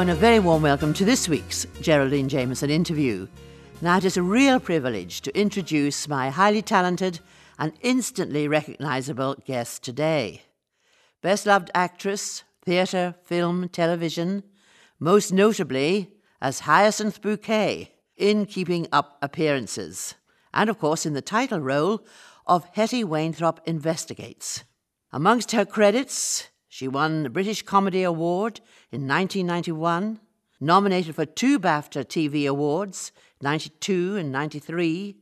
And a very warm welcome to this week's Geraldine Jamieson interview. Now, it is a real privilege to introduce my highly talented and instantly recognisable guest today. Best loved actress, theatre, film, television, most notably as Hyacinth Bouquet in Keeping Up Appearances, and of course in the title role of Hetty Wainthropp Investigates. Amongst her credits, she won the British Comedy Award in 1991, nominated for two BAFTA TV Awards, 92 and 93,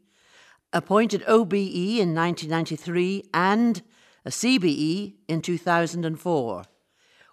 appointed OBE in 1993, and a CBE in 2004.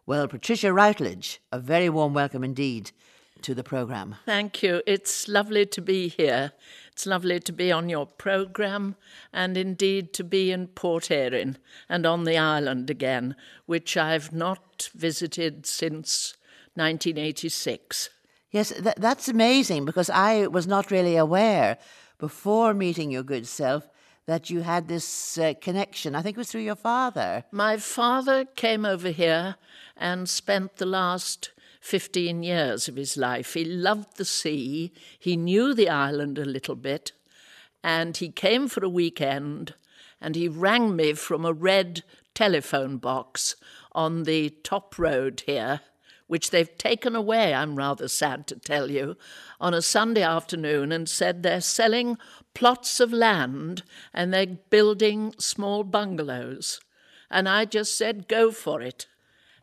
Well, Patricia Routledge, a very warm welcome indeed to the programme. Thank you. It's lovely to be here. It's lovely to be on your programme and indeed to be in Port Erin and on the island again, which I've not visited since 1986. Yes, th- that's amazing because I was not really aware before meeting your good self that you had this uh, connection. I think it was through your father. My father came over here and spent the last 15 years of his life. He loved the sea, he knew the island a little bit, and he came for a weekend and he rang me from a red telephone box on the top road here, which they've taken away, I'm rather sad to tell you, on a Sunday afternoon and said they're selling plots of land and they're building small bungalows. And I just said, go for it.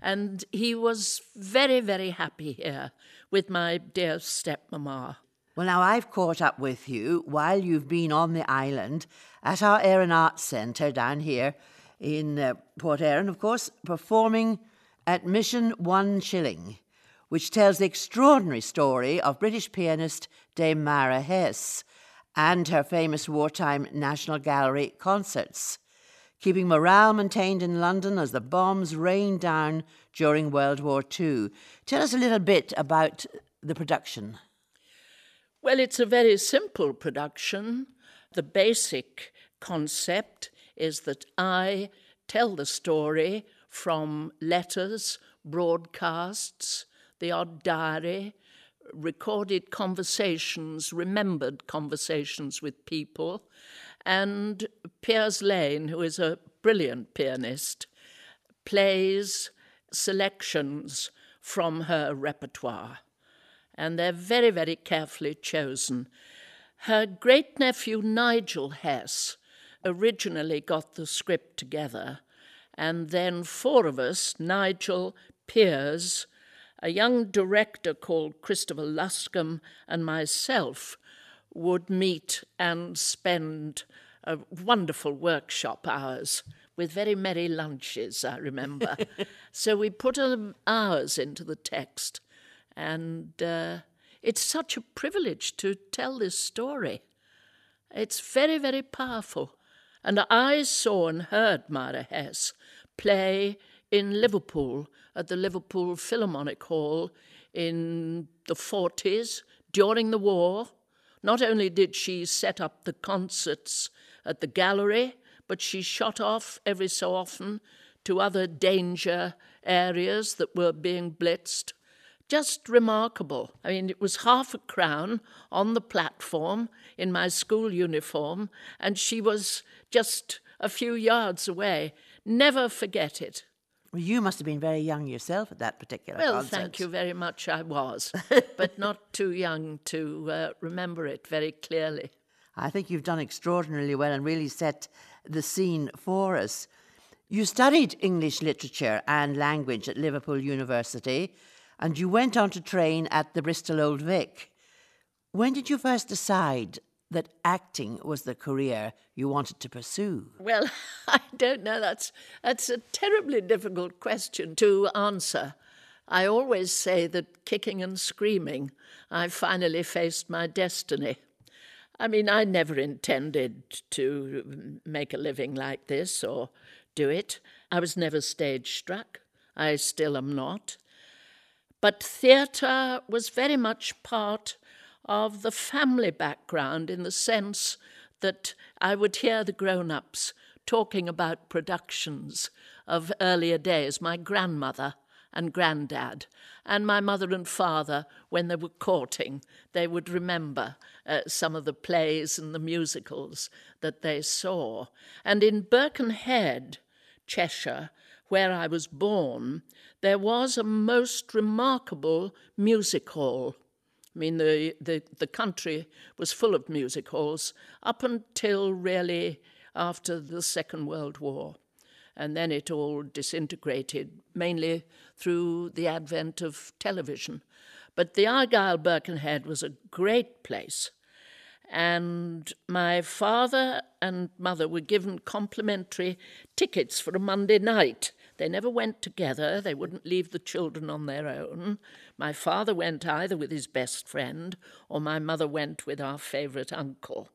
And he was very, very happy here with my dear stepmama. Well, now I've caught up with you while you've been on the island at our Erin Arts Centre down here in uh, Port Erin, of course, performing Admission One Shilling, which tells the extraordinary story of British pianist Dame Myra Hess and her famous wartime National Gallery concerts keeping morale maintained in London as the bombs rained down during World War II. Tell us a little bit about the production. Well, it's a very simple production. The basic concept is that I tell the story from letters, broadcasts, the odd diary, recorded conversations, remembered conversations with people, and Piers Lane, who is a brilliant pianist, plays selections from her repertoire. And they're very, very carefully chosen. Her great nephew Nigel Hess originally got the script together, and then four of us Nigel, Piers, a young director called Christopher Luscombe, and myself would meet and spend a wonderful workshop hours with very merry lunches, I remember. so we put hours into the text, and uh, it's such a privilege to tell this story. It's very, very powerful. And I saw and heard Myra Hess play in Liverpool at the Liverpool Philharmonic Hall in the 40s during the war. Not only did she set up the concerts at the gallery, but she shot off every so often to other danger areas that were being blitzed. Just remarkable. I mean, it was half a crown on the platform in my school uniform, and she was just a few yards away. Never forget it. Well, you must have been very young yourself at that particular well, concert. thank you very much. I was, but not too young to uh, remember it very clearly. I think you've done extraordinarily well and really set the scene for us. You studied English literature and language at Liverpool University, and you went on to train at the Bristol Old Vic. When did you first decide that acting was the career you wanted to pursue? Well, I don't know. That's, that's a terribly difficult question to answer. I always say that kicking and screaming, I finally faced my destiny. I mean, I never intended to make a living like this or do it. I was never stage struck. I still am not. But theatre was very much part of the family background in the sense that I would hear the grown ups talking about productions of earlier days. My grandmother, and granddad, And my mother and father, when they were courting, they would remember uh, some of the plays and the musicals that they saw. And in Birkenhead, Cheshire, where I was born, there was a most remarkable music hall. I mean, the, the, the country was full of music halls up until really after the Second World War. And then it all disintegrated, mainly through the advent of television. But the Argyle Birkenhead was a great place. And my father and mother were given complimentary tickets for a Monday night. They never went together, they wouldn't leave the children on their own. My father went either with his best friend or my mother went with our favourite uncle.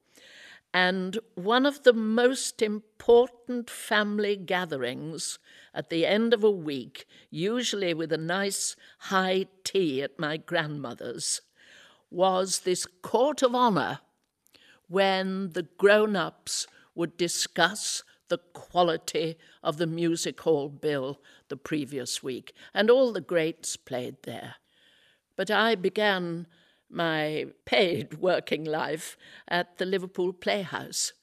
And one of the most important family gatherings at the end of a week, usually with a nice high tea at my grandmother's, was this court of honour when the grown ups would discuss the quality of the music hall bill the previous week, and all the greats played there. But I began my paid working life at the Liverpool Playhouse.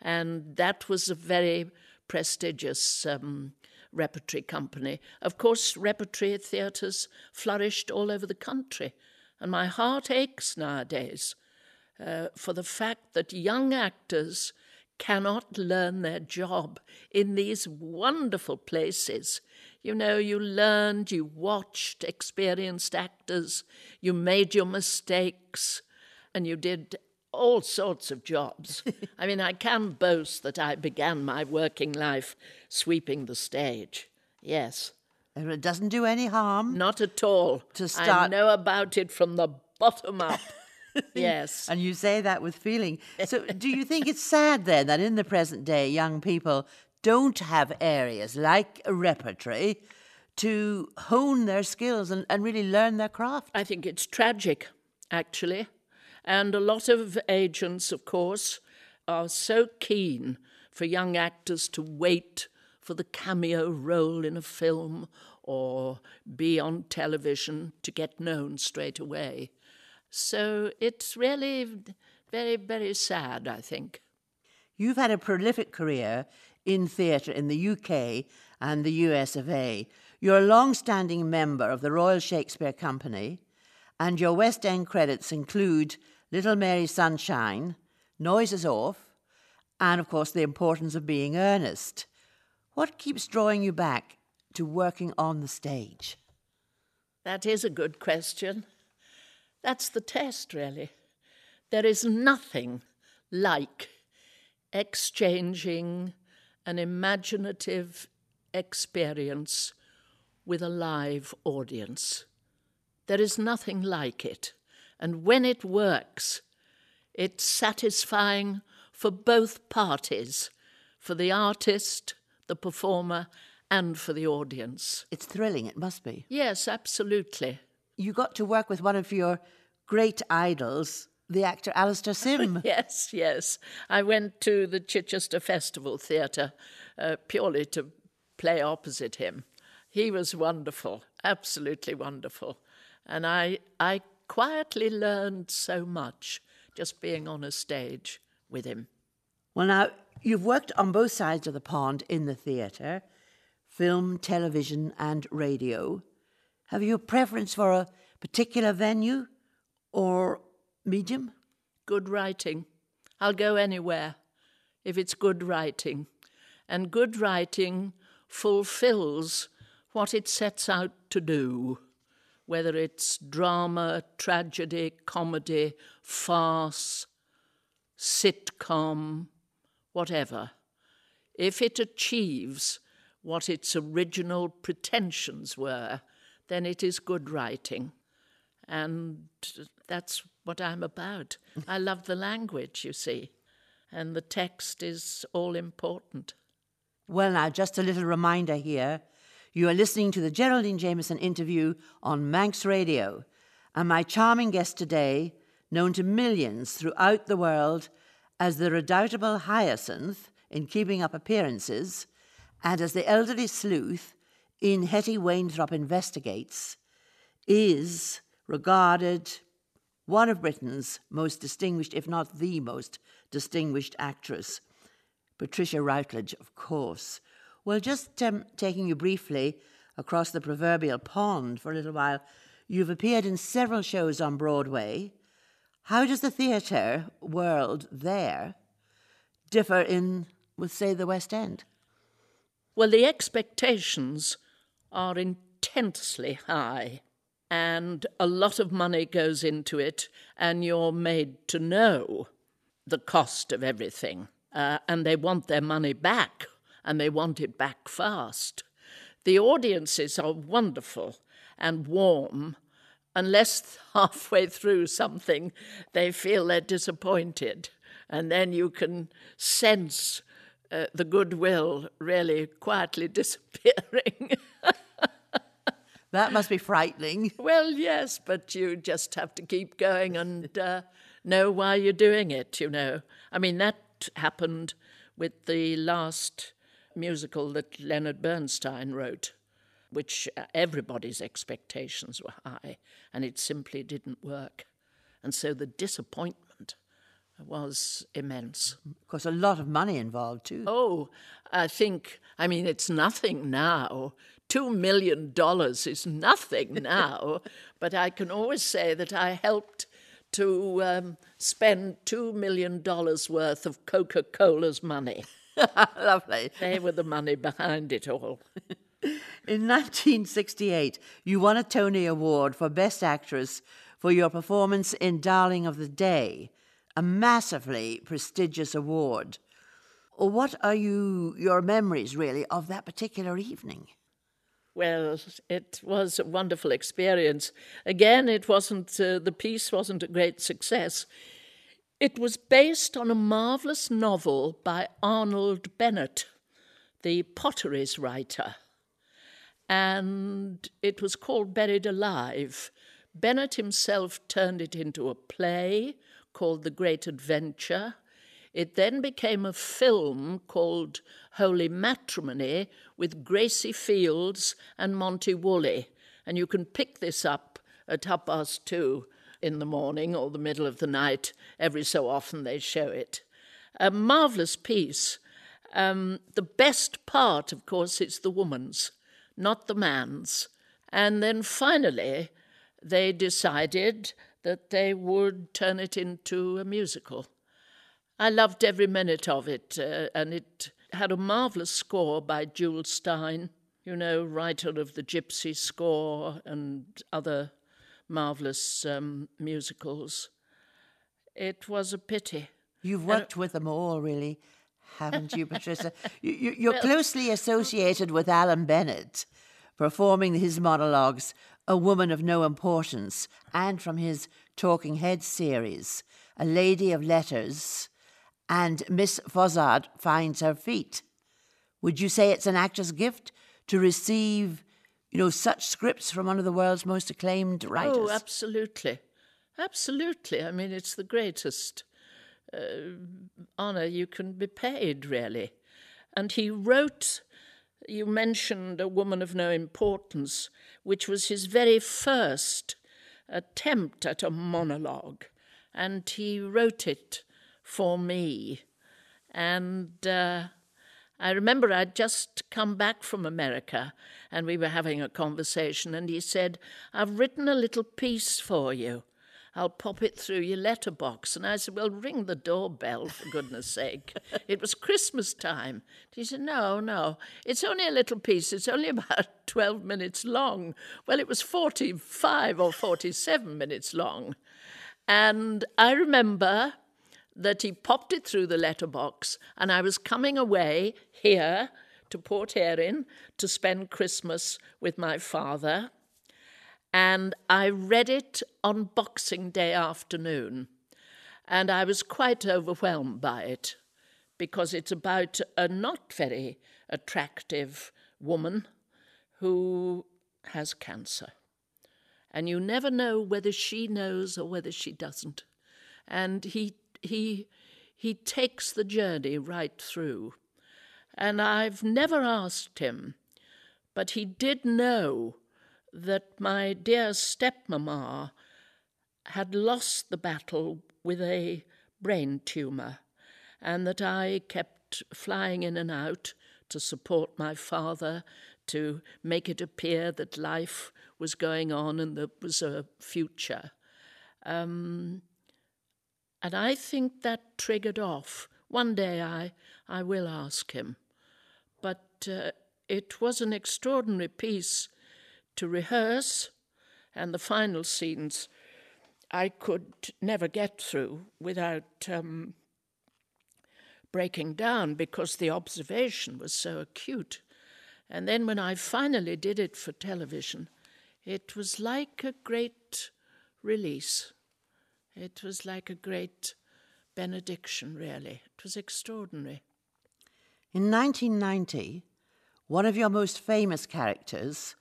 And that was a very prestigious um, repertory company. Of course, repertory theatres flourished all over the country. And my heart aches nowadays uh, for the fact that young actors cannot learn their job in these wonderful places you know, you learned, you watched experienced actors, you made your mistakes, and you did all sorts of jobs. I mean, I can boast that I began my working life sweeping the stage. Yes. It doesn't do any harm. Not at all. To start. I know about it from the bottom up. yes. And you say that with feeling. So, do you think it's sad then that in the present day, young people don't have areas like a repertory to hone their skills and, and really learn their craft. I think it's tragic, actually. And a lot of agents, of course, are so keen for young actors to wait for the cameo role in a film or be on television to get known straight away. So it's really very, very sad, I think. You've had a prolific career in theatre in the UK and the US of A. You're a long standing member of the Royal Shakespeare Company, and your West End credits include Little Mary Sunshine, Noises Off, and of course the importance of being earnest. What keeps drawing you back to working on the stage? That is a good question. That's the test, really. There is nothing like exchanging an imaginative experience with a live audience. There is nothing like it, and when it works, it's satisfying for both parties for the artist, the performer, and for the audience. It's thrilling, it must be. Yes, absolutely. You got to work with one of your great idols, the actor Alastair Sim. yes, yes. I went to the Chichester Festival Theatre uh, purely to play opposite him. He was wonderful, absolutely wonderful. And I, I quietly learned so much just being on a stage with him. Well, now, you've worked on both sides of the pond in the theatre film, television, and radio. Have you a preference for a particular venue or medium? Good writing. I'll go anywhere if it's good writing. And good writing fulfills what it sets out to do, whether it's drama, tragedy, comedy, farce, sitcom, whatever. If it achieves what its original pretensions were, then it is good writing. And that's what I'm about. I love the language, you see, and the text is all important. Well, now, just a little reminder here. You are listening to the Geraldine Jamieson interview on Manx Radio, and my charming guest today, known to millions throughout the world as the redoubtable Hyacinth in Keeping Up Appearances, and as the elderly sleuth in Hetty Wainthropp Investigates is regarded one of Britain's most distinguished, if not the most distinguished actress. Patricia Routledge, of course. Well, just um, taking you briefly across the proverbial pond for a little while, you've appeared in several shows on Broadway. How does the theatre world there differ in, with, say, the West End? Well, the expectations are intensely high, and a lot of money goes into it, and you're made to know the cost of everything. Uh, and they want their money back, and they want it back fast. The audiences are wonderful and warm. Unless halfway through something they feel they're disappointed, and then you can sense uh, the goodwill really quietly disappearing. That must be frightening. Well, yes, but you just have to keep going and uh, know why you're doing it, you know. I mean, that happened with the last musical that Leonard Bernstein wrote, which uh, everybody's expectations were high, and it simply didn't work. And so the disappointment was immense. Of course, a lot of money involved too. Oh, I think, I mean, it's nothing now. Two million dollars is nothing now, but I can always say that I helped to um, spend two million dollars worth of Coca Cola's money. Lovely. They were the money behind it all. In 1968, you won a Tony Award for Best Actress for your performance in Darling of the Day, a massively prestigious award. What are you your memories really of that particular evening? Well, it was a wonderful experience. Again, it wasn't uh, the piece wasn't a great success. It was based on a marvelous novel by Arnold Bennett, the potteries writer. And it was called Buried Alive. Bennett himself turned it into a play called The Great Adventure. It then became a film called Holy Matrimony with Gracie Fields and Monty Woolley. And you can pick this up at half past two in the morning or the middle of the night. Every so often they show it. A marvellous piece. Um, the best part, of course, is the woman's, not the man's. And then finally, they decided that they would turn it into a musical. I loved every minute of it, uh, and it had a marvelous score by Jule Styne, you know, writer of the Gypsy score and other marvelous um, musicals. It was a pity. You've worked with them all, really, haven't you, Patricia? you, are well, closely associated with Alan Bennett, performing his monologues a Woman of No Importance, and from his Talking Heads series, A Lady of Letters, and Miss Fozzard Finds Her Feet. Would you say it's an actor's gift to receive, you know, such scripts from one of the world's most acclaimed writers? Oh, absolutely. Absolutely. I mean, it's the greatest uh, honour you can be paid, really. And he wrote you mentioned A Woman of No Importance, which was his very first attempt at a monologue, and he wrote it for me. And uh, I remember I'd just come back from America and we were having a conversation, and he said, I've written a little piece for you. I'll pop it through your letterbox. And I said, Well, ring the doorbell, for goodness sake. It was Christmas time. He said, No, no, it's only a little piece. It's only about 12 minutes long. Well, it was 45 or 47 minutes long. And I remember that he popped it through the letterbox, and I was coming away here to Port Erin to spend Christmas with my father and I read it on Boxing Day afternoon, and I was quite overwhelmed by it because it's about a not very attractive woman who has cancer. And you never know whether she knows or whether she doesn't. And he, he, he takes the journey right through. And I've never asked him But he did know that my dear stepmamma had lost the battle with a brain tumour, and that I kept flying in and out to support my father, to make it appear that life was going on and there was a future. Um, and I think that triggered off. One day I, I will ask him. But uh, it was an extraordinary piece to rehearse, and the final scenes I could never get through without um, breaking down because the observation was so acute. And then when I finally did it for television, it was like a great release. It was like a great benediction, really. It was extraordinary. In 1990, one of your most famous characters,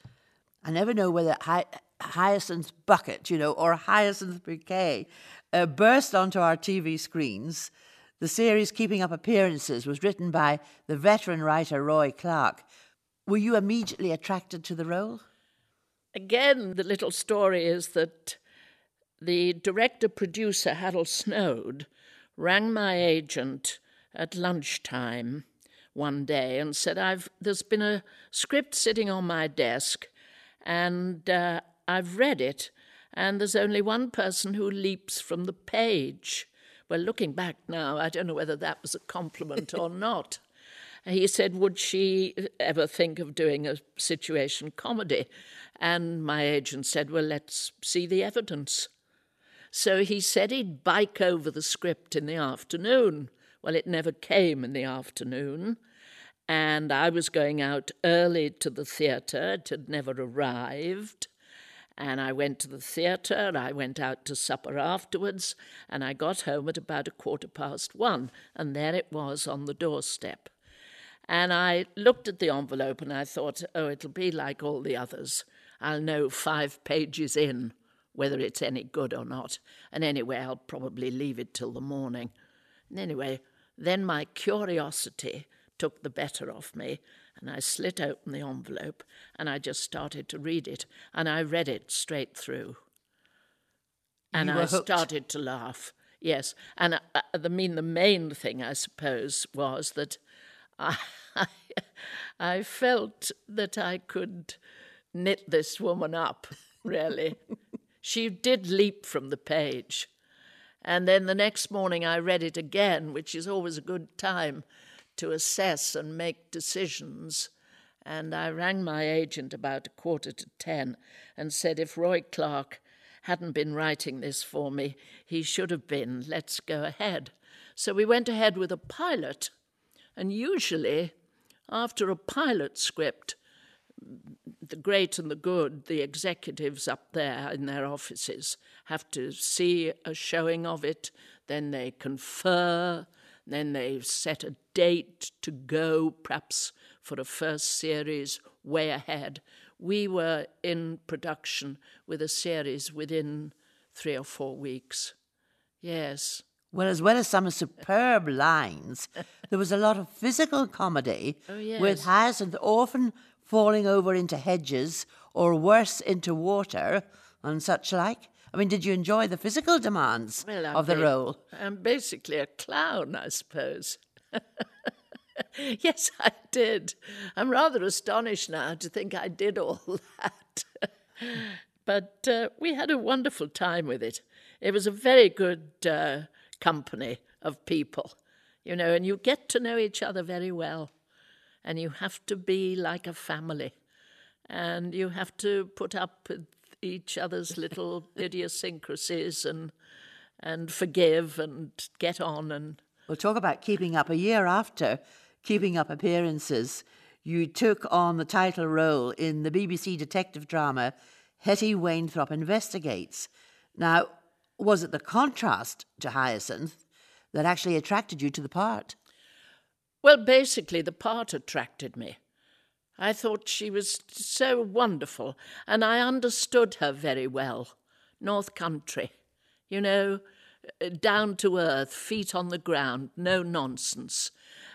I never know whether Hy- Hyacinth Bucket, you know, or Hyacinth Bouquet, uh, burst onto our TV screens. The series Keeping Up Appearances was written by the veteran writer Roy Clarke. Were you immediately attracted to the role? Again, the little story is that the director producer, Harold Snoad, rang my agent at lunchtime one day and said, I've, There's been a script sitting on my desk, and uh, I've read it, and there's only one person who leaps from the page. Well, looking back now, I don't know whether that was a compliment or not. He said, Would she ever think of doing a situation comedy? And my agent said, Well, let's see the evidence. So he said he'd bike over the script in the afternoon. Well, it never came in the afternoon. And I was going out early to the theatre. It had never arrived. And I went to the theatre, and I went out to supper afterwards, and I got home at about a quarter past one, and there it was on the doorstep. And I looked at the envelope and I thought, oh, it'll be like all the others. I'll know five pages in whether it's any good or not. And anyway, I'll probably leave it till the morning. And anyway, then my curiosity took the better of me, and I slit open the envelope and I just started to read it, and I read it straight through. And I hooked. started to laugh. Yes, and uh, uh, I mean the main thing I suppose was that I, I felt that I could knit this woman up. Really, she did leap from the page, and then the next morning I read it again, which is always a good time to assess and make decisions. And I rang my agent about a quarter to ten and said if Roy Clarke hadn't been writing this for me, he should have been. Let's go ahead. So we went ahead with a pilot. And usually, after a pilot script, the great and the good, the executives up there in their offices have to see a showing of it, then they confer, then they've set a date to go, perhaps for a first series way ahead. We were in production with a series within three or four weeks. Yes. Well, as well as some superb lines, there was a lot of physical comedy Oh, yes. with Hyacinth often falling over into hedges or worse into water and such like. I mean, did you enjoy the physical demands Well, of the role? I'm basically a clown, I suppose. yes, I did. I'm rather astonished now to think I did all that. but uh, we had a wonderful time with it. It was a very good uh, company of people, you know, and you get to know each other very well. And you have to be like a family. And you have to put up with each other's little idiosyncrasies and and forgive and get on and We'll talk about keeping up. A year after keeping up appearances, you took on the title role in the BBC detective drama Hetty Wainthropp Investigates. Now, was it the contrast to Hyacinth that actually attracted you to the part? Well, basically, the part attracted me. I thought she was so wonderful, and I understood her very well. North Country, you know, down to earth, feet on the ground, no nonsense.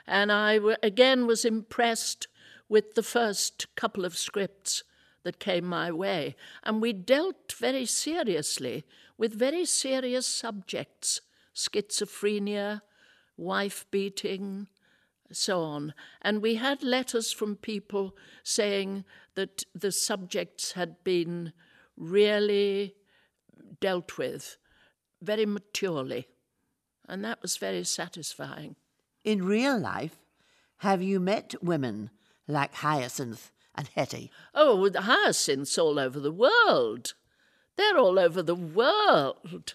And I again was impressed with the first couple of scripts that came my way. And we dealt very seriously with very serious subjects schizophrenia, wife beating, so on. And we had letters from people saying that the subjects had been really dealt with very maturely. And that was very satisfying. In real life, have you met women like Hyacinth and Hetty? Oh, the hyacinths all over the world. They're all over the world.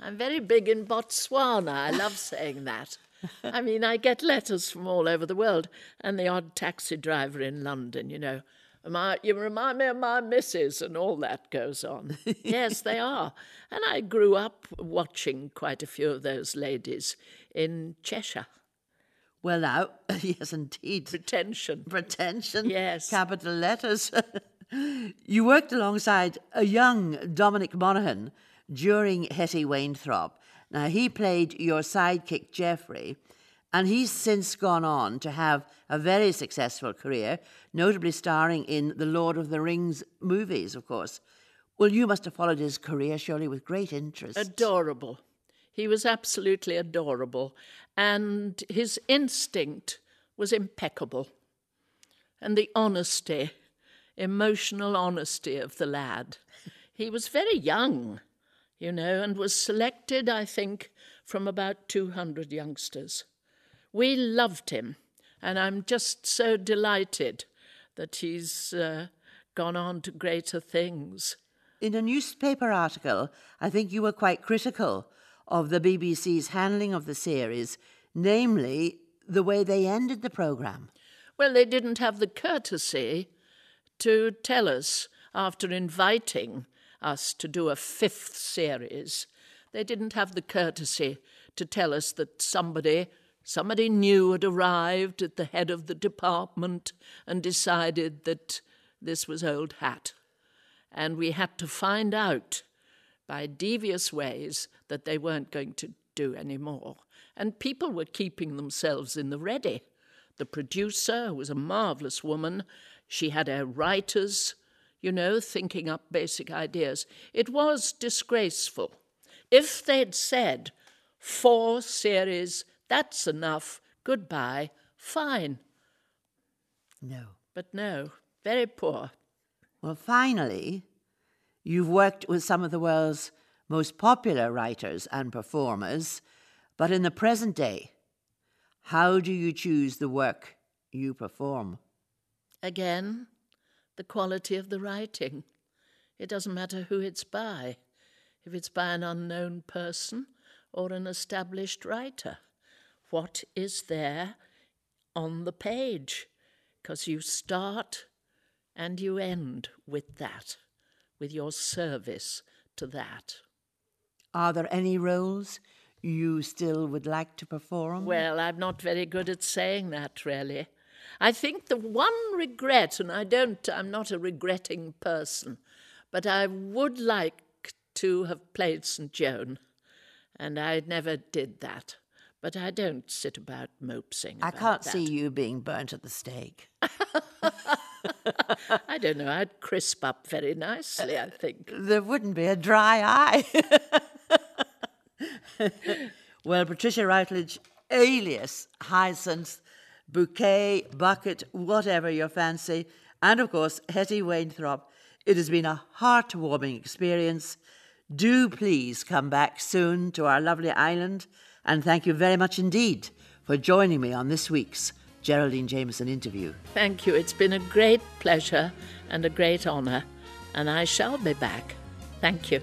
I'm very big in Botswana. I love saying that. I mean, I get letters from all over the world, and the odd taxi driver in London, you know. My, you remind me of my missus, and all that goes on. yes, they are. And I grew up watching quite a few of those ladies in Cheshire. Well, now, yes, indeed. Pretension. Pretension. Yes. Capital letters. you worked alongside a young Dominic Monaghan during Hetty Wainthropp. Now, he played your sidekick, Jeffrey, and he's since gone on to have a very successful career, notably starring in the Lord of the Rings movies, of course. Well, you must have followed his career, surely, with great interest. Adorable. He was absolutely adorable, and his instinct was impeccable. And the honesty, emotional honesty of the lad. He was very young, you know, and was selected, I think, from about 200 youngsters. We loved him, and I'm just so delighted that he's uh, gone on to greater things. In a newspaper article, I think you were quite critical of the BBC's handling of the series, namely the way they ended the programme. Well, they didn't have the courtesy to tell us after inviting us to do a fifth series. They didn't have the courtesy to tell us that somebody somebody new had arrived at the head of the department and decided that this was old hat. And we had to find out by devious ways that they weren't going to do any more. And people were keeping themselves in the ready. The producer was a marvelous woman. She had her writers, you know, thinking up basic ideas. It was disgraceful. If they'd said, four series, that's enough, goodbye, fine. No. But no, very poor. Well, finally, You've worked with some of the world's most popular writers and performers, but in the present day, how do you choose the work you perform? Again, the quality of the writing. It doesn't matter who it's by, if it's by an unknown person or an established writer. What is there on the page? Because you start and you end with that with your service to that. Are there any roles you still would like to perform? Well, I'm not very good at saying that, really. I think the one regret, and I don't, I'm not a regretting person, but I would like to have played St. Joan, and I never did that. But I don't sit about mopsing. I about can't that. see you being burnt at the stake. I don't know. I'd crisp up very nicely, I think. There wouldn't be a dry eye. well, Patricia Routledge, alias Hyacinth, Bouquet, Bucket, whatever your fancy, and of course, Hetty Wainthropp, it has been a heartwarming experience. Do please come back soon to our lovely island, and thank you very much indeed for joining me on this week's Geraldine Jamieson interview. Thank you. It's been a great pleasure and a great honour, and I shall be back. Thank you.